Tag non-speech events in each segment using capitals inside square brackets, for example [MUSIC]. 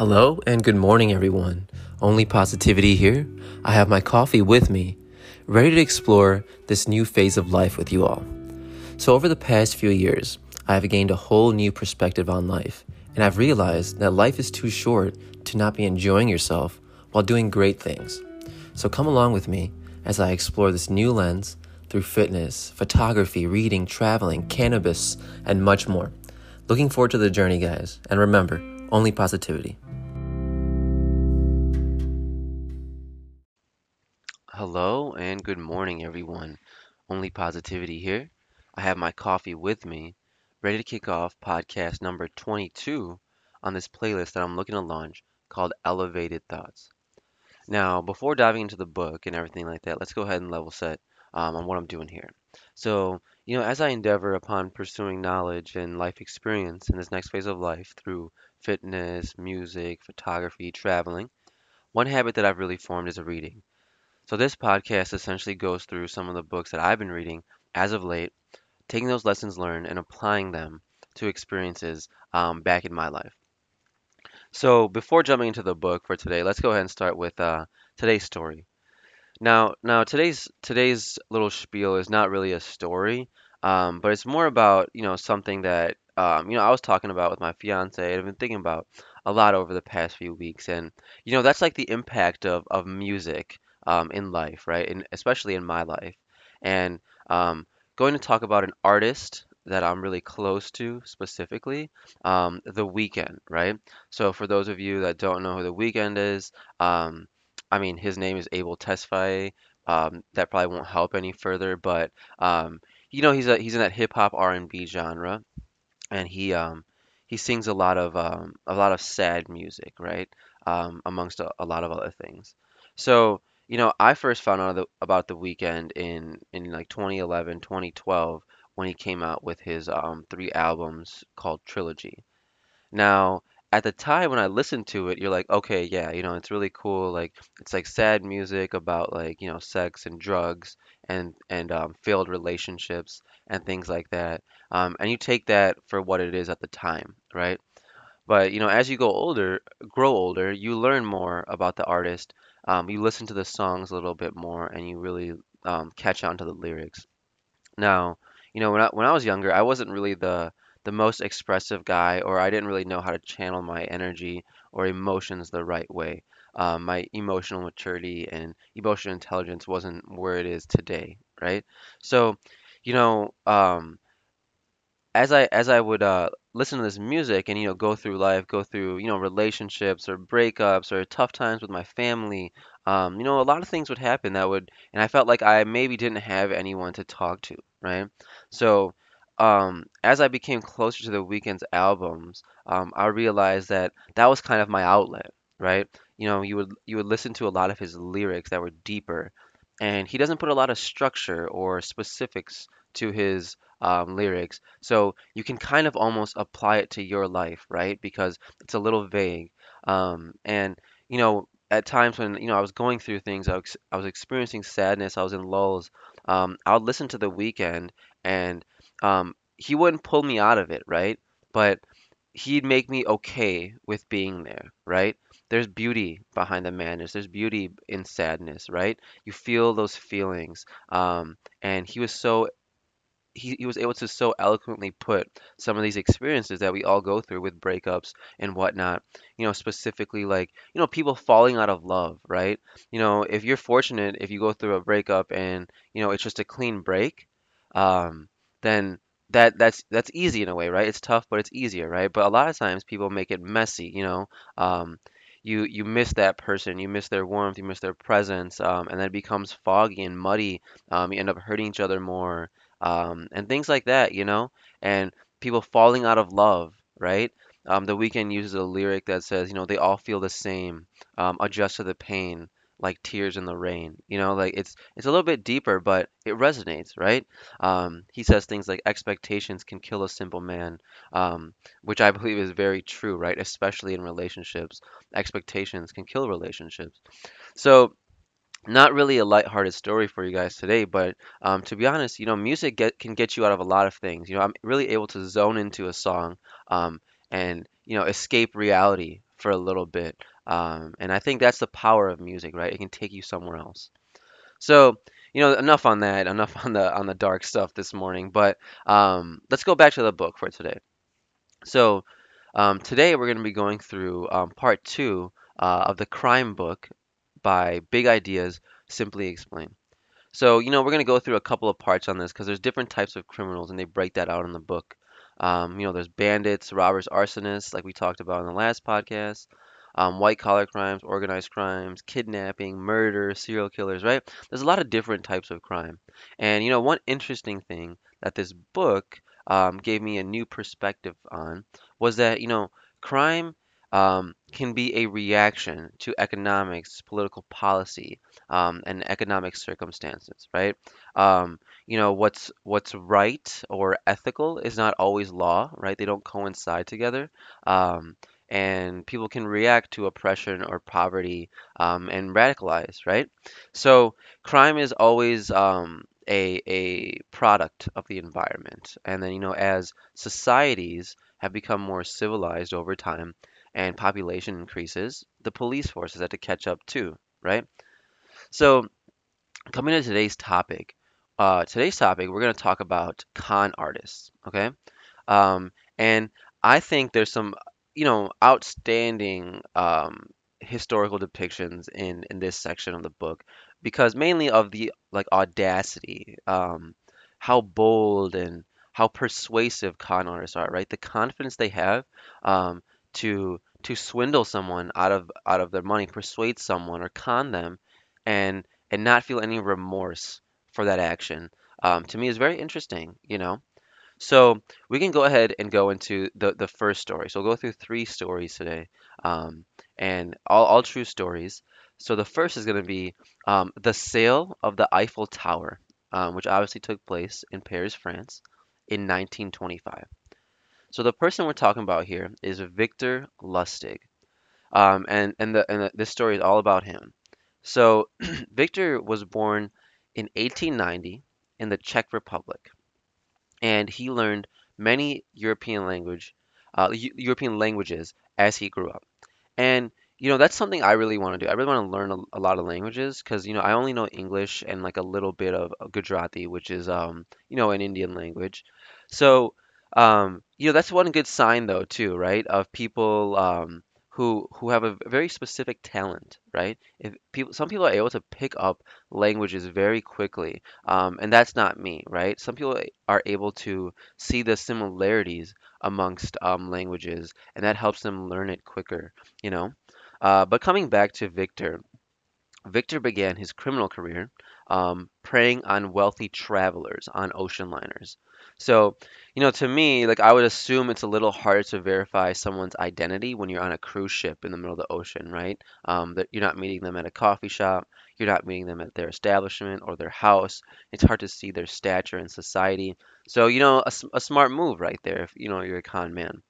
Hello and good morning, everyone. Only positivity here. I have my coffee with me, ready to explore this new phase of life with you all. So, over the past few years, I have gained a whole new perspective on life, and I've realized that life is too short to not be enjoying yourself while doing great things. So, come along with me as I explore this new lens through fitness, photography, reading, traveling, cannabis, and much more. Looking forward to the journey, guys. And remember, only positivity. Hello and good morning, everyone. Only positivity here. I have my coffee with me, ready to kick off podcast number 22 on this playlist that I'm looking to launch called Elevated Thoughts. Now, before diving into the book and everything like that, let's go ahead and level set um, on what I'm doing here. So, you know, as I endeavor upon pursuing knowledge and life experience in this next phase of life through fitness, music, photography, traveling, one habit that I've really formed is a reading. So, this podcast essentially goes through some of the books that I've been reading as of late, taking those lessons learned and applying them to experiences um, back in my life. So, before jumping into the book for today, let's go ahead and start with uh, today's story. Now, now today's today's little spiel is not really a story, um, but it's more about, you know, something that um, you know, I was talking about with my fiance I've been thinking about a lot over the past few weeks. And, you know, that's like the impact of of music um, in life, right? And especially in my life. And um, going to talk about an artist that I'm really close to specifically, um, The Weeknd, right? So for those of you that don't know who The Weeknd is, um, I mean, his name is Abel Tesfaye. Um, that probably won't help any further, but um, you know, he's a, he's in that hip hop R&B genre, and he um, he sings a lot of um, a lot of sad music, right? Um, amongst a, a lot of other things. So, you know, I first found out about The Weeknd in in like 2011, 2012 when he came out with his um, three albums called Trilogy. Now, at the time when I listened to it, you're like, okay, yeah, you know, it's really cool. Like, it's like sad music about like, you know, sex and drugs and and um, failed relationships and things like that. Um, and you take that for what it is at the time, right? But you know, as you go older, grow older, you learn more about the artist. Um, you listen to the songs a little bit more, and you really um, catch on to the lyrics. Now, you know, when I when I was younger, I wasn't really the the most expressive guy, or I didn't really know how to channel my energy or emotions the right way. Um, my emotional maturity and emotional intelligence wasn't where it is today, right? So, you know, um, as I as I would uh, listen to this music and you know go through life, go through you know relationships or breakups or tough times with my family, um, you know a lot of things would happen that would, and I felt like I maybe didn't have anyone to talk to, right? So um, as I became closer to the Weeknd's albums, um, I realized that that was kind of my outlet, right? You know, you would you would listen to a lot of his lyrics that were deeper, and he doesn't put a lot of structure or specifics to his um, lyrics. So you can kind of almost apply it to your life, right? Because it's a little vague. Um, and, you know, at times when, you know, I was going through things, I was, I was experiencing sadness, I was in lulls, um, I would listen to The Weeknd and um, he wouldn't pull me out of it, right? But he'd make me okay with being there, right? There's beauty behind the madness. There's beauty in sadness, right? You feel those feelings. Um, and he was so he, he was able to so eloquently put some of these experiences that we all go through with breakups and whatnot, you know, specifically like, you know, people falling out of love, right? You know, if you're fortunate, if you go through a breakup and, you know, it's just a clean break, um, then that that's that's easy in a way, right? It's tough, but it's easier, right? But a lot of times people make it messy, you know. Um, you you miss that person, you miss their warmth, you miss their presence, um, and then it becomes foggy and muddy. Um, you end up hurting each other more, um, and things like that, you know. And people falling out of love, right? Um, the Weeknd uses a lyric that says, you know, they all feel the same, um, adjust to the pain, like tears in the rain. You know, like it's it's a little bit deeper, but it resonates, right? Um, he says things like expectations can kill a simple man, um, which I believe is very true, right? Especially in relationships, expectations can kill relationships. So not really a lighthearted story for you guys today, but um, to be honest, you know, music get, can get you out of a lot of things. You know, I'm really able to zone into a song um, and you know escape reality for a little bit. Um, and I think that's the power of music, right? It can take you somewhere else. So, you know, enough on that, enough on the on the dark stuff this morning. But um, let's go back to the book for today. So, um, today we're going to be going through um, part two uh, of the crime book by Big Ideas Simply Explained. So, you know, we're going to go through a couple of parts on this because there's different types of criminals and they break that out in the book. Um, you know, there's bandits, robbers, arsonists, like we talked about in the last podcast, um, white collar crimes, organized crimes, kidnapping, murder, serial killers, right? There's a lot of different types of crime. And, you know, one interesting thing that this book um, gave me a new perspective on was that, you know, crime um, can be a reaction to economics, political policy, um, and economic circumstances, right? Um, you know, what's what's right or ethical is not always law, right? They don't coincide together. Um, and people can react to oppression or poverty um, and radicalize, right? So crime is always um, a a product of the environment. And then, you know, as societies have become more civilized over time and population increases, the police forces had to catch up too, right? So coming to today's topic, uh, today's topic, we're going to talk about con artists, okay? Um, and I think there's some, you know, outstanding um, historical depictions in in this section of the book because mainly of the like audacity, um, how bold and how persuasive con artists are, right? The confidence they have um, to to swindle someone out of out of their money, persuade someone or con them, and and not feel any remorse for that action. Um, to me is very interesting, you know. So we can go ahead and go into the the first story. So we'll go through three stories today, um, and all all true stories. So the first is going to be um, the sale of the Eiffel Tower, um, which obviously took place in Paris, France, in 1925. So the person we're talking about here is Victor Lustig, um, and and the and the, this story is all about him. So [CLEARS THROAT] Victor was born in 1890 in the Czech Republic and he learned many European language, uh, Eu- European languages as he grew up. And you know that's something I really want to do. I really want to learn a, a lot of languages because you know I only know English and like a little bit of Gujarati, which is um you know an Indian language. So um you know that's one good sign though too, right? Of people um who who have a very specific talent, right? If people some people are able to pick up languages very quickly, um, and that's not me, right? Some people are able to see the similarities amongst um, languages, and that helps them learn it quicker, you know. Uh, but coming back to Victor, Victor began his criminal career um, preying on wealthy travelers on ocean liners. So, you know, to me, like I would assume it's a little harder to verify someone's identity when you're on a cruise ship in the middle of the ocean, right? Um, that you're not meeting them at a coffee shop, you're not meeting them at their establishment or their house. It's hard to see their stature in society. So, you know, a, smart move right there if you know you're a con man.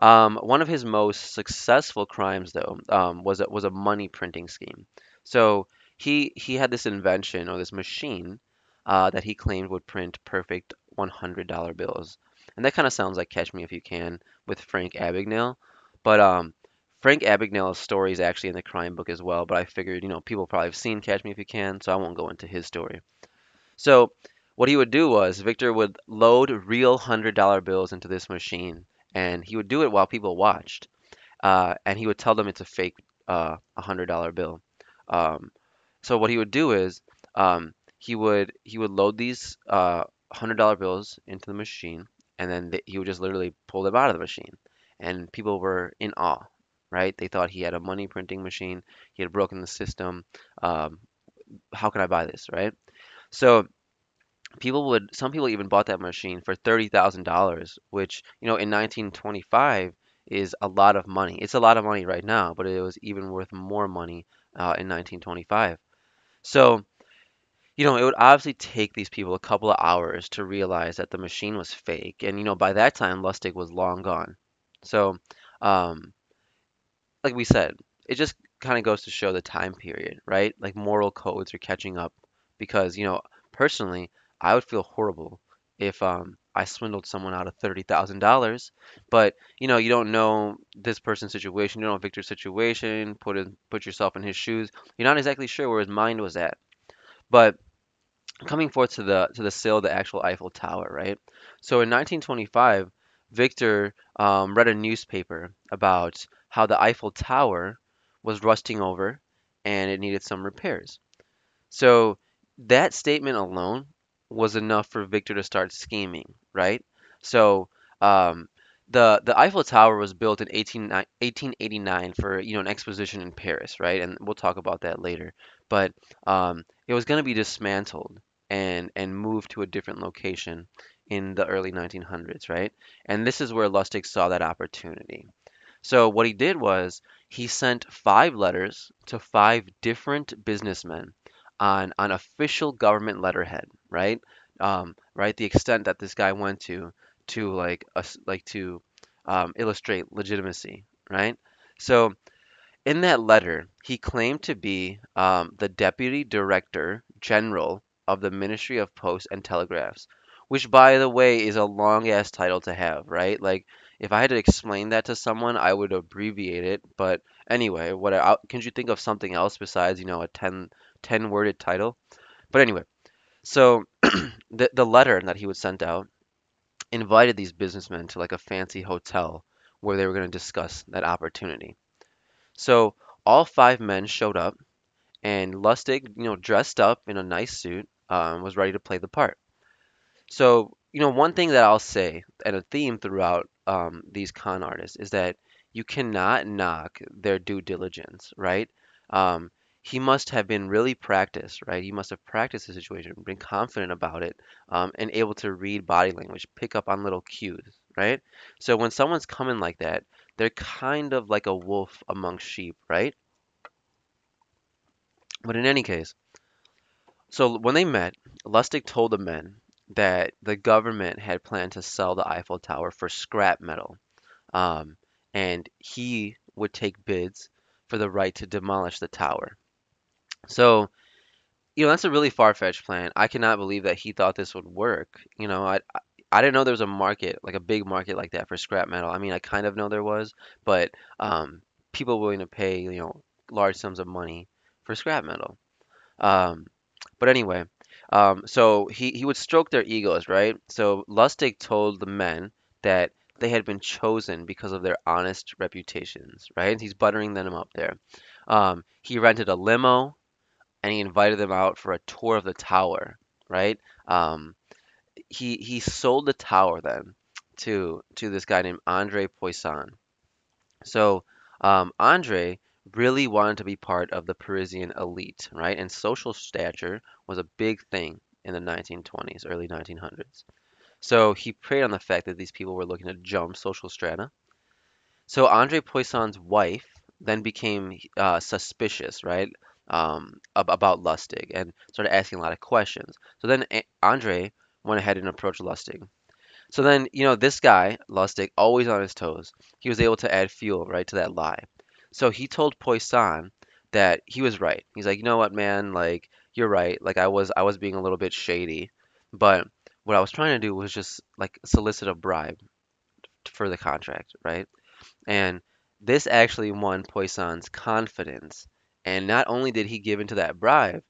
Um, one of his most successful crimes, though, um, was a, was a money printing scheme. So he he had this invention or this machine uh, that he claimed would print perfect $100 bills, and that kind of sounds like Catch Me If You Can with Frank Abagnale, but um, Frank Abagnale's story is actually in the crime book as well. But I figured, you know, people probably have seen Catch Me If You Can, so I won't go into his story. So what he would do was Victor would load real $100 bills into this machine, and he would do it while people watched uh, and he would tell them it's a fake uh, $100 bill. Um, so what he would do is um, he would he would load these uh, $100 bills into the machine, and then th he would just literally pull them out of the machine, and people were in awe, right? They thought he had a money printing machine, he had broken the system. Um, how can I buy this, right? So people would some people even bought that machine for $30,000, which, you know, in 1925 is a lot of money. It's a lot of money right now, but it was even worth more money uh, in 1925. So, you know, it would obviously take these people a couple of hours to realize that the machine was fake. And, you know, by that time, Lustig was long gone. So, um, like we said, it just kind of goes to show the time period, right? Like moral codes are catching up because, you know, personally, I would feel horrible if um I swindled someone out of $30,000. But, you know, you don't know this person's situation, you don't know Victor's situation, put in, put yourself in his shoes. You're not exactly sure where his mind was at. But coming forth to the to the sale of the actual Eiffel Tower, right? So in 1925, Victor um, read a newspaper about how the Eiffel Tower was rusting over and it needed some repairs. So that statement alone was enough for Victor to start scheming, right? So um, the the Eiffel Tower was built in 18, 1889 for you know an exposition in Paris, right? And we'll talk about that later. But um, it was going to be dismantled and and moved to a different location in the early 1900s, right? And this is where Lustig saw that opportunity. So what he did was he sent five letters to five different businessmen on on official government letterhead, right? Um, right, the extent that this guy went to to like us like to um, illustrate legitimacy, right? So in that letter, he claimed to be um, the Deputy Director General of the Ministry of Posts and Telegraphs, which, by the way, is a long ass title to have, right? Like, if I had to explain that to someone, I would abbreviate it. But anyway, what I, can you think of something else besides, you know, a 10, 10 worded title? But anyway, so [CLEARS THROAT] the the letter that he would send out invited these businessmen to like a fancy hotel where they were going to discuss that opportunity. So all five men showed up, and Lustig, you know, dressed up in a nice suit, um, was ready to play the part. So, you know, one thing that I'll say, and a theme throughout um, these con artists, is that you cannot knock their due diligence, right? Um, he must have been really practiced, right? He must have practiced the situation, been confident about it, um, and able to read body language, pick up on little cues, right? So when someone's coming like that, they're kind of like a wolf among sheep, right? But in any case, so when they met, Lustig told the men that the government had planned to sell the Eiffel Tower for scrap metal, um, and he would take bids for the right to demolish the tower. So, you know, that's a really far-fetched plan. I cannot believe that he thought this would work. You know, I I I didn't know there was a market, like a big market like that for scrap metal. I mean, I kind of know there was, but um, people willing to pay, you know, large sums of money for scrap metal. Um, but anyway, um, so he, he would stroke their egos, right? So Lustig told the men that they had been chosen because of their honest reputations, right? He's buttering them up there. Um, he rented a limo and he invited them out for a tour of the tower, right? Um, he he sold the tower then to to this guy named Andre Poisson. So um, Andre really wanted to be part of the Parisian elite, right? And social stature was a big thing in the 1920s, early 1900s. So he preyed on the fact that these people were looking to jump social strata. So Andre Poisson's wife then became uh, suspicious, right, um, ab- about Lustig and started asking a lot of questions. So then Andre went ahead and approached Lustig. So then, you know, this guy, Lustig, always on his toes, he was able to add fuel, right, to that lie. So he told Poisson that he was right. He's like, you know what, man, like you're right. Like I was I was being a little bit shady, but what I was trying to do was just like solicit a bribe for the contract, right? And this actually won Poisson's confidence. And not only did he give into that bribe,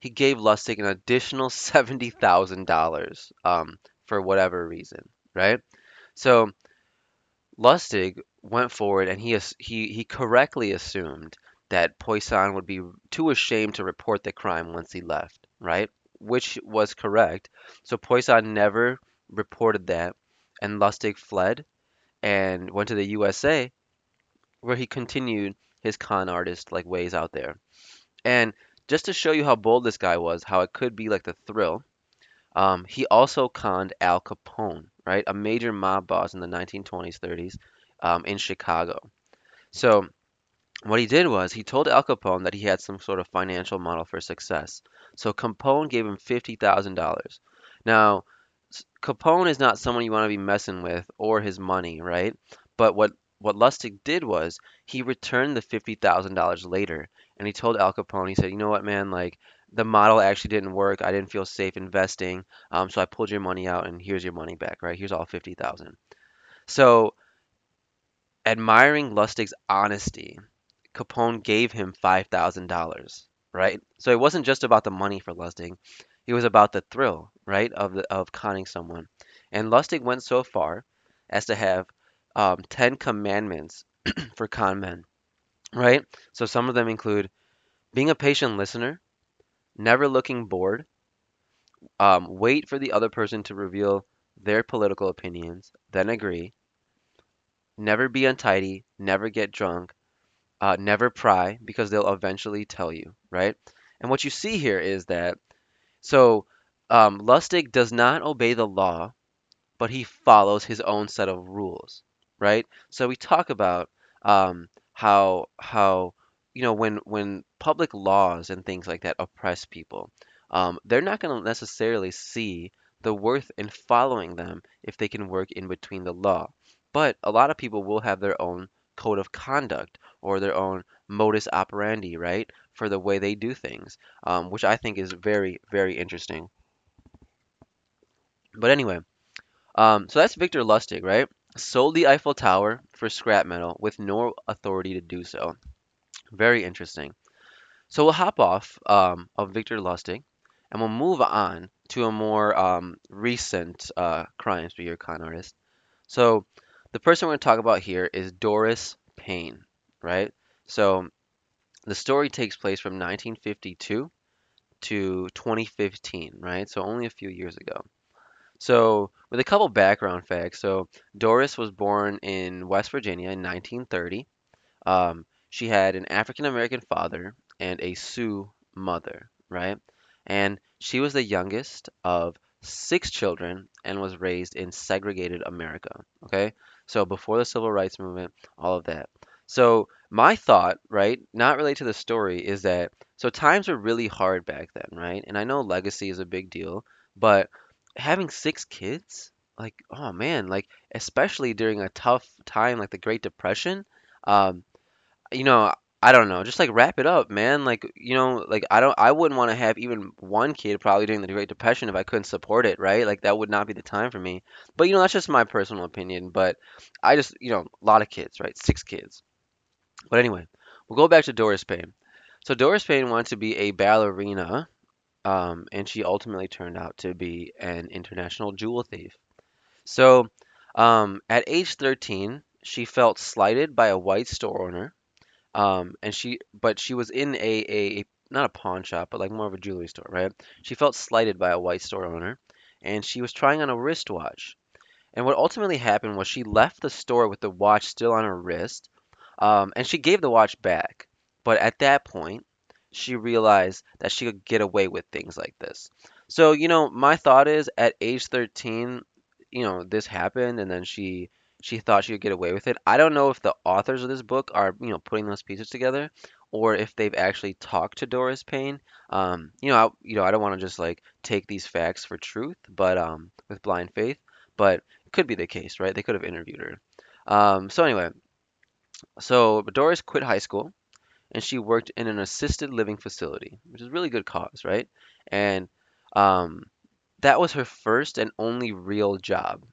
he gave Lustig an additional $70,000 um, for whatever reason, right? So Lustig went forward and he he he correctly assumed that Poisson would be too ashamed to report the crime once he left, right? Which was correct. So Poisson never reported that, and Lustig fled and went to the USA, where he continued his con artist like ways out there. And just to show you how bold this guy was, how it could be like the thrill, um, he also conned Al Capone, right? A major mob boss in the 1920s, 30s, um, in Chicago. So what he did was he told Al Capone that he had some sort of financial model for success. So Capone gave him $50,000. Now, Capone is not someone you want to be messing with or his money, right? But what what Lustig did was he returned the $50,000 later and he told Al Capone, he said, "You know what, man, like the model actually didn't work. I didn't feel safe investing. Um, so I pulled your money out and here's your money back, right? Here's all 50,000. So admiring Lustig's honesty, Capone gave him $5,000, right? So it wasn't just about the money for Lustig. It was about the thrill, right, of the, of conning someone. And Lustig went so far as to have um, 10 commandments [CLEARS THROAT] for con men, right? So some of them include being a patient listener, never looking bored, um, wait for the other person to reveal their political opinions, then agree, never be untidy, never get drunk, uh, never pry because they'll eventually tell you, right? And what you see here is that so um, Lustig does not obey the law, but he follows his own set of rules, right? So we talk about um, how how you know when when public laws and things like that oppress people, um, they're not going to necessarily see the worth in following them if they can work in between the law. But a lot of people will have their own code of conduct or their own modus operandi, right, for the way they do things, um, which I think is very, very interesting. But anyway, um, so that's Victor Lustig, right? Sold the Eiffel Tower for scrap metal with no authority to do so. Very interesting. So we'll hop off um, of Victor Lustig and we'll move on to a more um, recent uh, crime spree or con artist. So the person we're going to talk about here is Doris Payne, right? So the story takes place from 1952 to 2015, right? So only a few years ago. So, with a couple background facts. So, Doris was born in West Virginia in 1930. Um, she had an African American father and a Sioux mother, right? And she was the youngest of six children and was raised in segregated America, okay? So, before the Civil Rights Movement, all of that. So, my thought, right, not related to the story, is that so times were really hard back then, right? And I know legacy is a big deal, but having six kids, like, oh man, like especially during a tough time like the Great Depression, um, you know, I don't know, just like wrap it up, man. Like, you know, like I don't, I wouldn't want to have even one kid probably during the Great Depression if I couldn't support it, right? Like that would not be the time for me. But you know, that's just my personal opinion. But I just, you know, a lot of kids, right? Six kids. But anyway, we'll go back to Doris Payne. So Doris Payne wanted to be a ballerina um, and she ultimately turned out to be an international jewel thief. So, um, at age 13, she felt slighted by a white store owner, um, and she, but she was in a, a, not a pawn shop, but like more of a jewelry store, right? She felt slighted by a white store owner, and she was trying on a wristwatch. And what ultimately happened was she left the store with the watch still on her wrist, um, and she gave the watch back. But at that point, she realized that she could get away with things like this. So, you know, my thought is at age 13, you know, this happened and then she she thought she could get away with it. I don't know if the authors of this book are, you know, putting those pieces together or if they've actually talked to Doris Payne. Um, you know, I, you know, I don't want to just like take these facts for truth, but um, with blind faith, but it could be the case, right? They could have interviewed her. Um, so anyway, so Doris quit high school and she worked in an assisted living facility, which is really good cause, right? And um, that was her first and only real job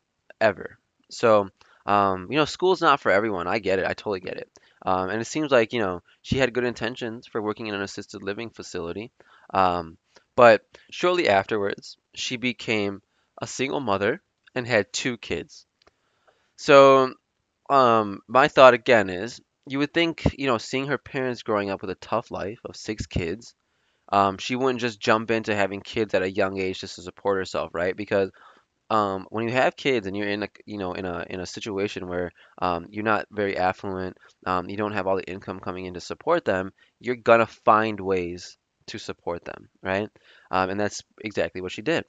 ever. So, um, you know, school's not for everyone. I get it. I totally get it. Um, and it seems like, you know, she had good intentions for working in an assisted living facility. Um, but shortly afterwards, she became a single mother and had two kids. So um, my thought again is you would think, you know, seeing her parents growing up with a tough life of six kids, um, she wouldn't just jump into having kids at a young age just to support herself, right? Because um, when you have kids and you're in a, you know, in a in a situation where um, you're not very affluent, um, you don't have all the income coming in to support them, you're gonna find ways to support them, right? Um, and that's exactly what she did.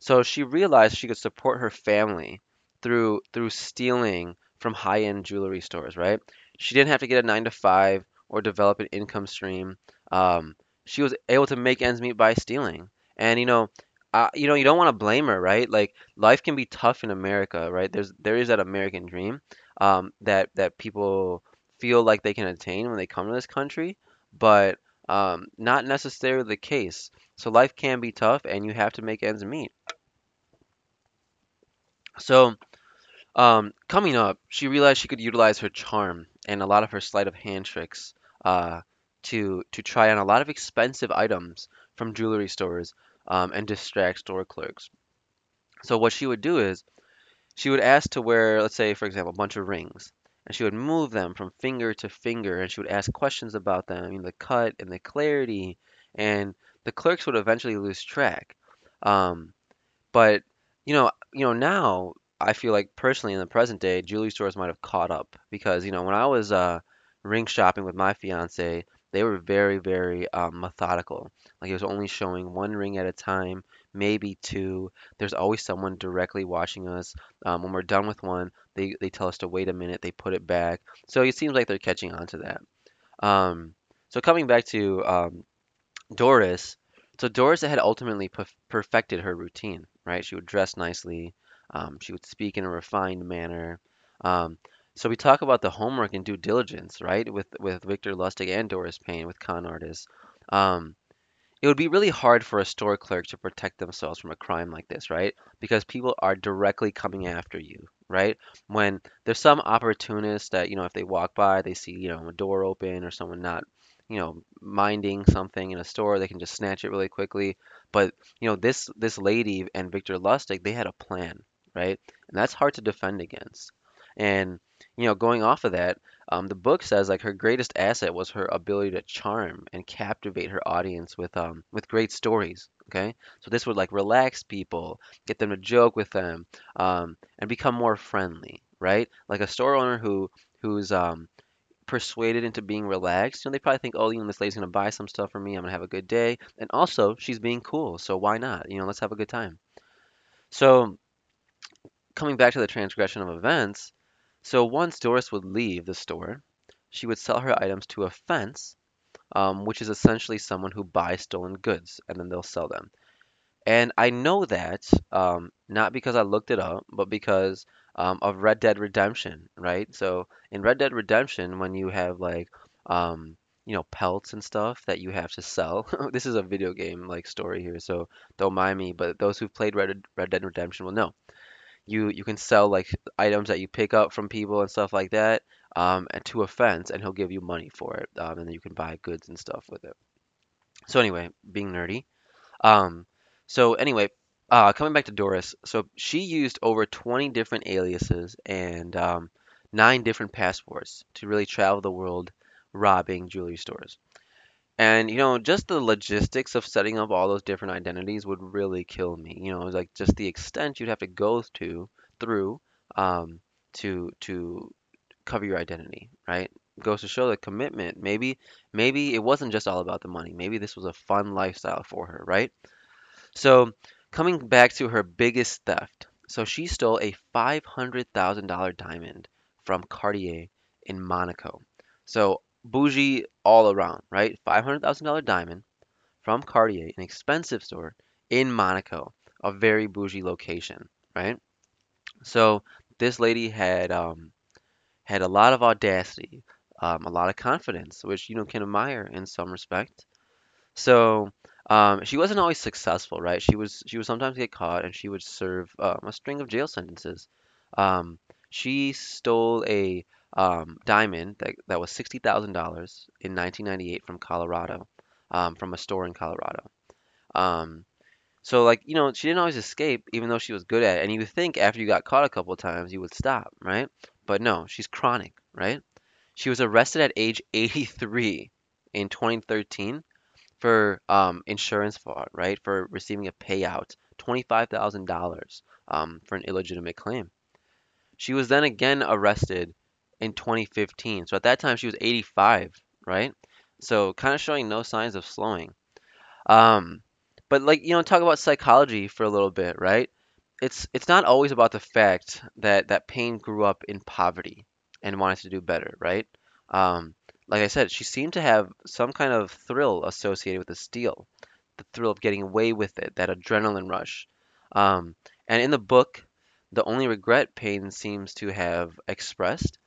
So she realized she could support her family through through stealing from high-end jewelry stores, right? She didn't have to get a nine to five or develop an income stream. Um, she was able to make ends meet by stealing. And you know, you know, you don't want to blame her, right? Like life can be tough in America, right? There's there is that American dream um, that that people feel like they can attain when they come to this country, but um, not necessarily the case. So life can be tough, and you have to make ends meet. So um, coming up, she realized she could utilize her charm and a lot of her sleight of hand tricks uh, to to try on a lot of expensive items from jewelry stores um, and distract store clerks. So what she would do is she would ask to wear, let's say, for example, a bunch of rings, and she would move them from finger to finger, and she would ask questions about them, you know, the cut and the clarity, and the clerks would eventually lose track. Um, but you know, you know now I feel like personally in the present day, jewelry stores might have caught up because you know when I was uh, ring shopping with my fiance, they were very very um, methodical. Like it was only showing one ring at a time, maybe two. There's always someone directly watching us. Um, when we're done with one, they they tell us to wait a minute. They put it back. So it seems like they're catching on to that. Um, so coming back to um, Doris, so Doris had ultimately perf- perfected her routine, right? She would dress nicely, um, she would speak in a refined manner. Um, so we talk about the homework and due diligence, right? With with Victor Lustig and Doris Payne with con artists. Um, it would be really hard for a store clerk to protect themselves from a crime like this, right? Because people are directly coming after you, right? When there's some opportunist that, you know, if they walk by, they see, you know, a door open or someone not, you know, minding something in a store, they can just snatch it really quickly. But, you know, this this lady and Victor Lustig, they had a plan, right? And that's hard to defend against. And, you know, going off of that, um, the book says like her greatest asset was her ability to charm and captivate her audience with um with great stories. Okay, so this would like relax people, get them to joke with them, um, and become more friendly, right? Like a store owner who who's um persuaded into being relaxed, you know, they probably think, oh, you know, this lady's gonna buy some stuff for me, I'm gonna have a good day, and also she's being cool, so why not? You know, let's have a good time. So coming back to the transgression of events, so once Doris would leave the store, she would sell her items to a fence, um, which is essentially someone who buys stolen goods and then they'll sell them. And I know that um, not because I looked it up, but because um, of Red Dead Redemption, right? So in Red Dead Redemption, when you have like um, you know pelts and stuff that you have to sell, [LAUGHS] this is a video game like story here, so don't mind me. But those who've played Red, Red Dead Redemption will know you you can sell like items that you pick up from people and stuff like that um, and to a fence and he'll give you money for it um, and then you can buy goods and stuff with it. So anyway being nerdy um, so anyway uh, coming back to doris so she used over 20 different aliases and um, nine different passports to really travel the world robbing jewelry stores and you know, just the logistics of setting up all those different identities would really kill me. You know, like just the extent you'd have to go to through um, to to cover your identity, right? Goes to show the commitment. Maybe maybe it wasn't just all about the money. Maybe this was a fun lifestyle for her, right? So coming back to her biggest theft. So she stole a $500,000 diamond from Cartier in Monaco. So bougie all around, right? $500,000 diamond from Cartier, an expensive store in Monaco, a very bougie location, right? So this lady had um, had a lot of audacity, um, a lot of confidence, which you know can admire in some respect. So um, she wasn't always successful, right? She was she would sometimes get caught, and she would serve um, a string of jail sentences. Um, she stole a um, diamond that, that was sixty thousand dollars in 1998 from Colorado, um, from a store in Colorado. Um, so like you know she didn't always escape, even though she was good at it. And you would think after you got caught a couple of times you would stop, right? But no, she's chronic, right? She was arrested at age [LAUGHS] 83 in 2013 for um, insurance fraud, right? For receiving a payout, $25,000 um, for an illegitimate claim. She was then again arrested in 2015. So at that time she was 85, right? So kind of showing no signs of slowing. Um, but like, you know, talk about psychology for a little bit, right? It's it's not always about the fact that that Payne grew up in poverty and wanted to do better, right? Um, like I said, she seemed to have some kind of thrill associated with the steal, the thrill of getting away with it, that adrenaline rush. Um, and in the book, the only regret Payne seems to have expressed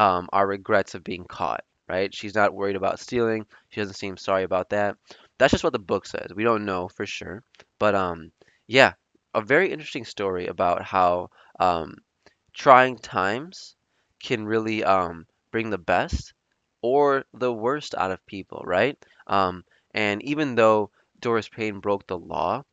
um, are regrets of being caught, right? She's not worried about stealing. She doesn't seem sorry about that. That's just what the book says. We don't know for sure. But um, yeah, a very interesting story about how um, trying times can really um, bring the best or the worst out of people, right? Um, and even though Doris Payne broke the law,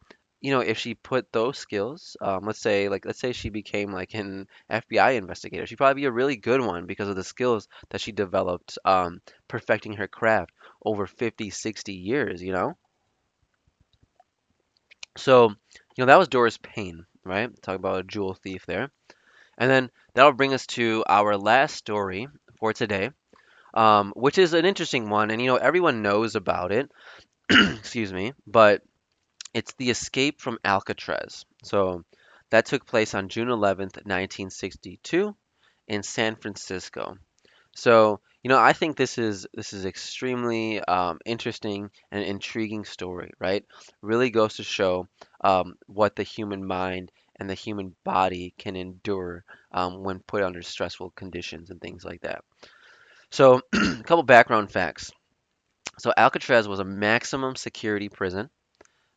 you know, if she put those skills, um, let's say, like, let's say she became like an FBI investigator, she'd probably be a really good one because of the skills that she developed, um, perfecting her craft over 50, 60 years, you know? So, you know, that was Doris Payne, right? Talk about a jewel thief there. And then that'll bring us to our last story for today, um, which is an interesting one. And, you know, everyone knows about it, [CLEARS THROAT] excuse me, but it's the escape from Alcatraz. So that took place on June 11th, 1962 in San Francisco. So, you know, I think this is this is extremely um, interesting and intriguing story, right? Really goes to show um, what the human mind and the human body can endure um, when put under stressful conditions and things like that. So, a [CLEARS THROAT] couple background facts. So, Alcatraz was a maximum security prison.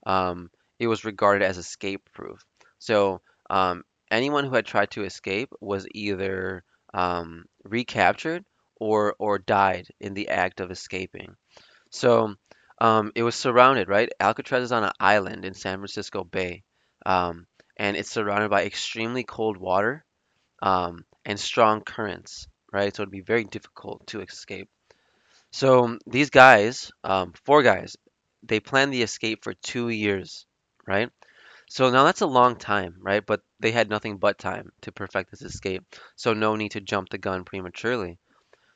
Um, it was regarded as escape proof. So, um, anyone who had tried to escape was either um, recaptured or or died in the act of escaping. So um, it was surrounded, right? Alcatraz is on an island in San Francisco Bay, um, and it's surrounded by extremely cold water um, and strong currents, right? So it'd be very difficult to escape. So these guys, um, four guys, they planned the escape for two years, right? So now that's a long time, right? But they had nothing but time to perfect this escape, so no need to jump the gun prematurely.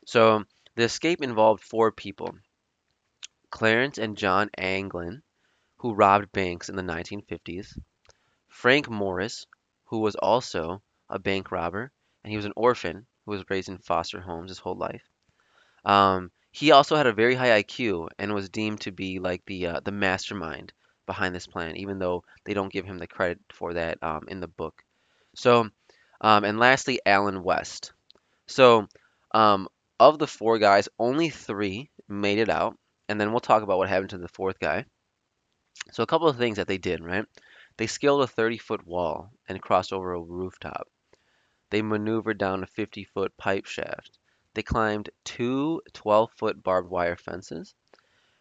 So the escape involved four people Clarence and John Anglin, who robbed banks in the 1950s, Frank Morris, who was also a bank robber, and he was an orphan who was raised in foster homes his whole life. Um, he also had a very high IQ and was deemed to be like the uh, the mastermind behind this plan, even though they don't give him the credit for that um, in the book. So, um, and lastly, Alan West. So, um, of the four guys, only three made it out, and then we'll talk about what happened to the fourth guy. So, a couple of things that they did, right? They scaled a 30 foot wall and crossed over a rooftop. They maneuvered down a 50 foot pipe shaft. They climbed two 12 foot barbed wire fences.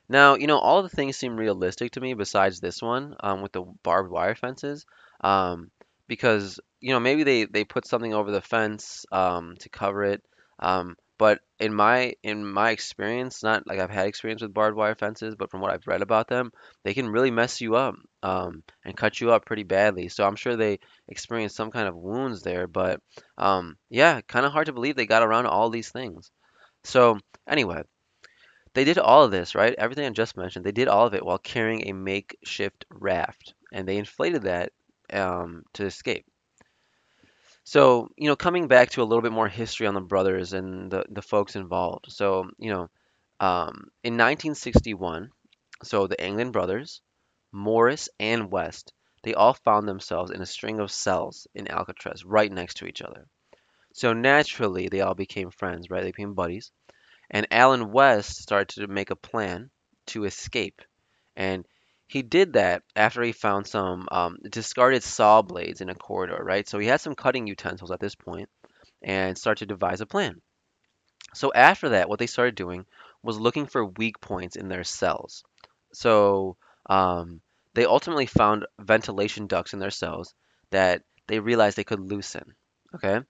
Now, you know, all the things seem realistic to me besides this one, um, with the barbed wire fences. Um, because, you know, maybe they, they put something over the fence, um, to cover it. Um, but in my in my experience, not like I've had experience with barbed wire fences, but from what I've read about them, they can really mess you up, um, and cut you up pretty badly. So I'm sure they experienced some kind of wounds there. But, um, yeah, kind of hard to believe they got around all these things. So anyway. They did all of this, right? Everything I just mentioned, they did all of it while carrying a makeshift raft, and they inflated that um, to escape. So, you know, coming back to a little bit more history on the brothers and the, the folks involved. So, you know, um, in 1961, so the Anglin brothers, Morris and West, they all found themselves in a string of cells in Alcatraz right next to each other. So naturally, they all became friends, right? They became buddies. And Alan West started to make a plan to escape. And he did that after he found some um, discarded saw blades in a corridor, right? So he had some cutting utensils at this point and started to devise a plan. So after that, what they started doing was looking for weak points in their cells. So um, they ultimately found ventilation ducts in their cells that they realized they could loosen. Okay.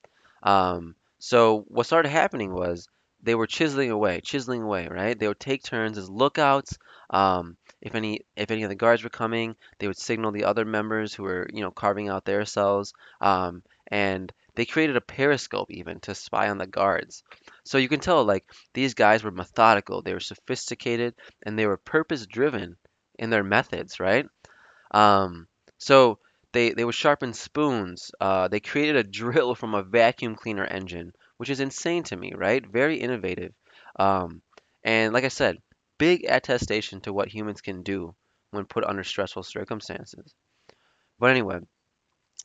Um, so what started happening was they were chiseling away, chiseling away, right? They would take turns as lookouts. Um, if any if any of the guards were coming, they would signal the other members who were, you know, carving out their cells. Um, and they created a periscope even to spy on the guards. So you can tell like these guys were methodical, they were sophisticated, and they were purpose driven in their methods, right? Um, so they they would sharpen spoons. Uh, they created a [LAUGHS] drill from a vacuum cleaner engine, which is insane to me, right? Very innovative. Um, and like I said, big attestation to what humans can do when put under stressful circumstances. But anyway,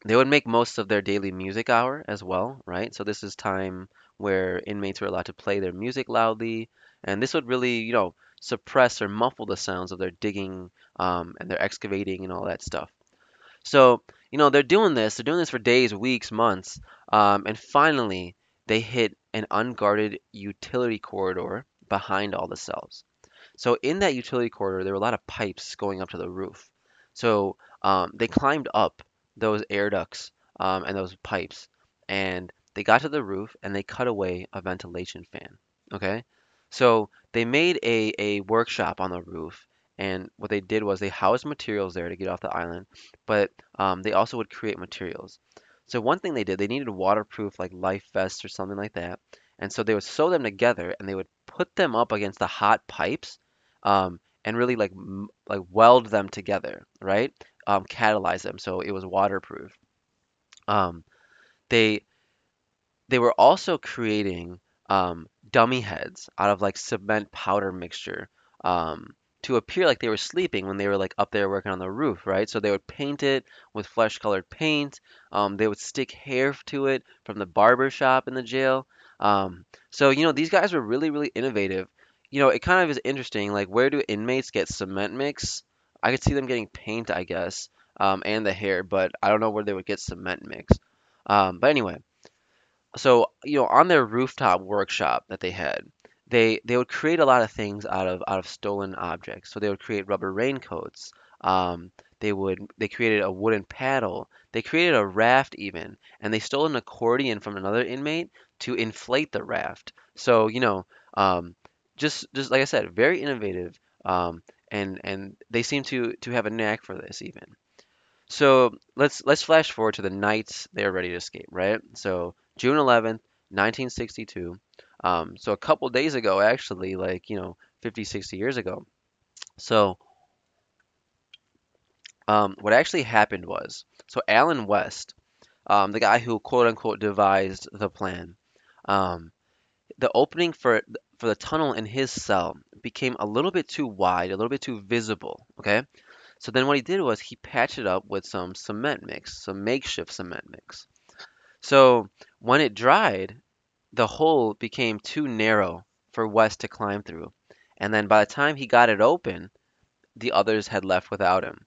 they would make most of their daily music hour as well, right? So this is time where inmates were allowed to play their music loudly, and this would really, you know, suppress or muffle the sounds of their digging um, and their excavating and all that stuff. So, you know, they're doing this, they're doing this for days, weeks, months, um, and finally they hit an unguarded utility corridor behind all the cells. So in that utility corridor, there were a lot of pipes going up to the roof. So um, they climbed up those air ducts um, and those pipes, and they got to the roof and they cut away a ventilation fan. Okay, so they made a, a workshop on the roof, and what they did was they housed materials there to get off the island, but um, they also would create materials. So one thing they did, they needed waterproof like life vests or something like that, and so they would sew them together and they would put them up against the hot pipes, um, and really like m- like weld them together, right? Um, catalyze them so it was waterproof. Um, they they were also creating um, dummy heads out of like cement powder mixture um, to appear like they were sleeping when they were like up there working on the roof, right? So they would paint it with flesh colored paint. Um, they would stick hair to it from the barber shop in the jail. Um, so, you know, these guys were really, really innovative. You know, it kind of is interesting. Like, where do inmates get cement mix? I could see them getting paint, I guess, um, and the hair, but I don't know where they would get cement mix. Um, but anyway, so you know on their rooftop workshop that they had they they would create a lot of things out of out of stolen objects so they would create rubber raincoats um, they would they created a wooden paddle they created a raft even and they stole an accordion from another inmate to inflate the raft so you know um, just just like i said very innovative um, and and they seem to to have a knack for this even so let's let's flash forward to the nights they're ready to escape, right? So June 11th, 1962. Um, so a couple days ago, actually, like, you know, 50, 60 years ago. So um, what actually happened was, so Alan West, um, the guy who quote unquote devised the plan, um, the opening for for the tunnel in his cell became a little bit too wide, a little bit too visible. Okay, so then what he did was he patched it up with some cement mix, some makeshift cement mix. So when it dried, the hole became too narrow for West to climb through. And then by the time he got it open, the others had left without him.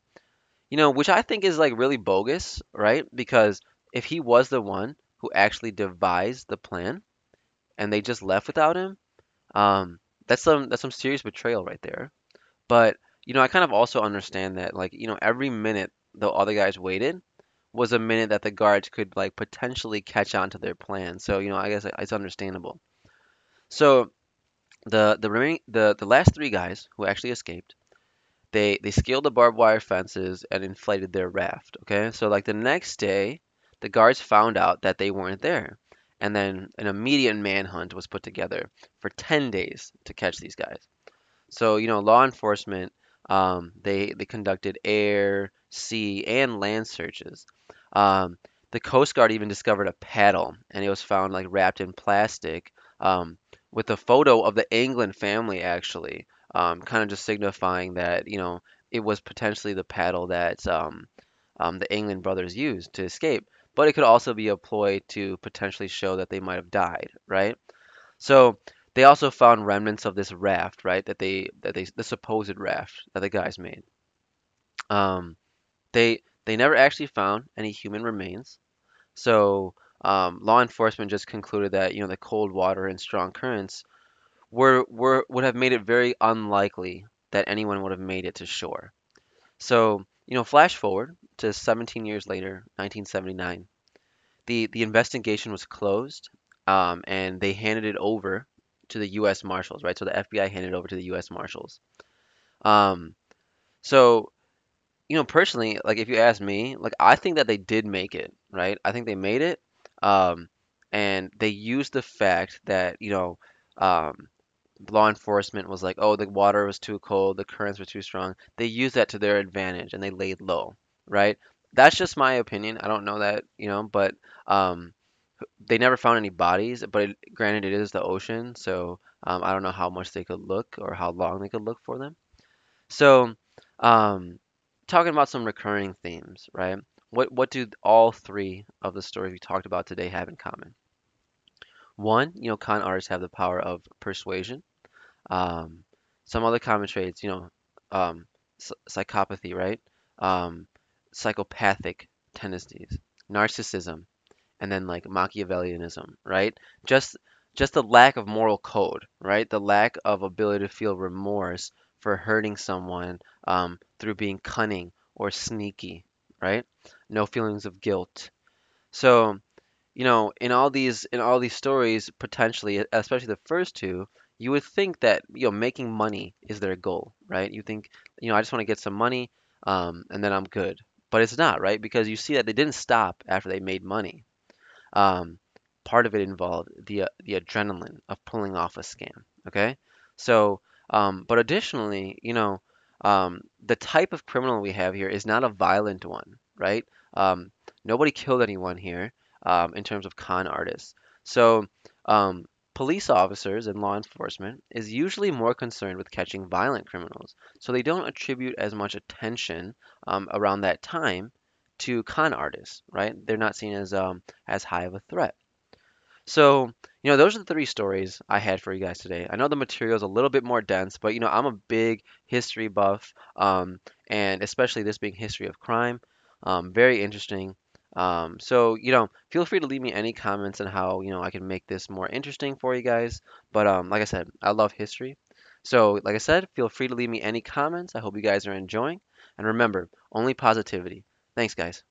You know, which I think is like really bogus, right? Because if he was the one who actually devised the plan and they just left without him, um, that's some that's some serious betrayal right there. But, you know, I kind of also understand that like, you know, every minute the other guys waited was a minute that the guards could like potentially catch on to their plan. So, you know, I guess it's understandable. So the the remaining the the last three guys who actually escaped, they they scaled the barbed wire fences and inflated their raft. Okay, so like the next day, the guards found out that they weren't there, and then an immediate manhunt was put together for 10 days to catch these guys. So, you know, law enforcement, um, they they conducted air, sea, and land searches. Um, the Coast Guard even discovered a paddle, and it was found like wrapped in plastic, um, with a photo of the Anglin family actually, um, kind of just signifying that, you know, it was potentially the paddle that um, um, the Anglin brothers used to escape. But it could also be a ploy to potentially show that they might have died, right? So they also found remnants of this raft, right? That they that they the supposed raft that the guys made. Um, they they never actually found any human remains. So um, law enforcement just concluded that you know the cold water and strong currents were were would have made it very unlikely that anyone would have made it to shore. So you know, flash forward to 17 years later, 1979. The the investigation was closed, um, and they handed it over to the U.S. Marshals, right? So the FBI handed it over to the U.S. Marshals. Um, so you know, personally, like if you ask me, like I think that they did make it, right? I think they made it. Um, and they used the fact that, you know, um, law enforcement was like, oh, the water was too cold, the currents were too strong. They used that to their advantage and they laid low, right? That's just my opinion. I don't know that, you know, but um, they never found any bodies. But it, granted, it is the ocean, so um, I don't know how much they could look or how long they could look for them. So, um, talking about some recurring themes, right? What what do all three of the stories we talked about today have in common? One, you know, con artists have the power of persuasion. Um, Some other common traits, you know, um, psychopathy, right? Um, psychopathic tendencies, narcissism, and then like Machiavellianism, right? Just just the lack of moral code, right? The lack of ability to feel remorse for hurting someone um, through being cunning or sneaky, right? No feelings of guilt. So, you know, in all these in all these stories, potentially, especially the first two, you would think that you know making money is their goal, right? You think, you know, I just want to get some money, um, and then I'm good. But it's not, right? Because you see that they didn't stop after they made money. Um, part of it involved the uh, the adrenaline of pulling off a scam. Okay, so um, but additionally, you know, um, the type of criminal we have here is not a violent one, right? Um, nobody killed anyone here um, in terms of con artists. So um, police officers and law enforcement is usually more concerned with catching violent criminals, so they don't attribute as much attention um, around that time to con artists, right? They're not seen as um, as high of a threat. So, you know, those are the three stories I had for you guys today. I know the material is a little bit more dense, but you know, I'm a big history buff, um, and especially this being history of crime, um, very interesting. Um, so, you know, feel free to leave me any comments on how, you know, I can make this more interesting for you guys. But um, like I said, I love history. So, like I said, feel free to leave me any comments. I hope you guys are enjoying. And remember, only positivity. Thanks, guys.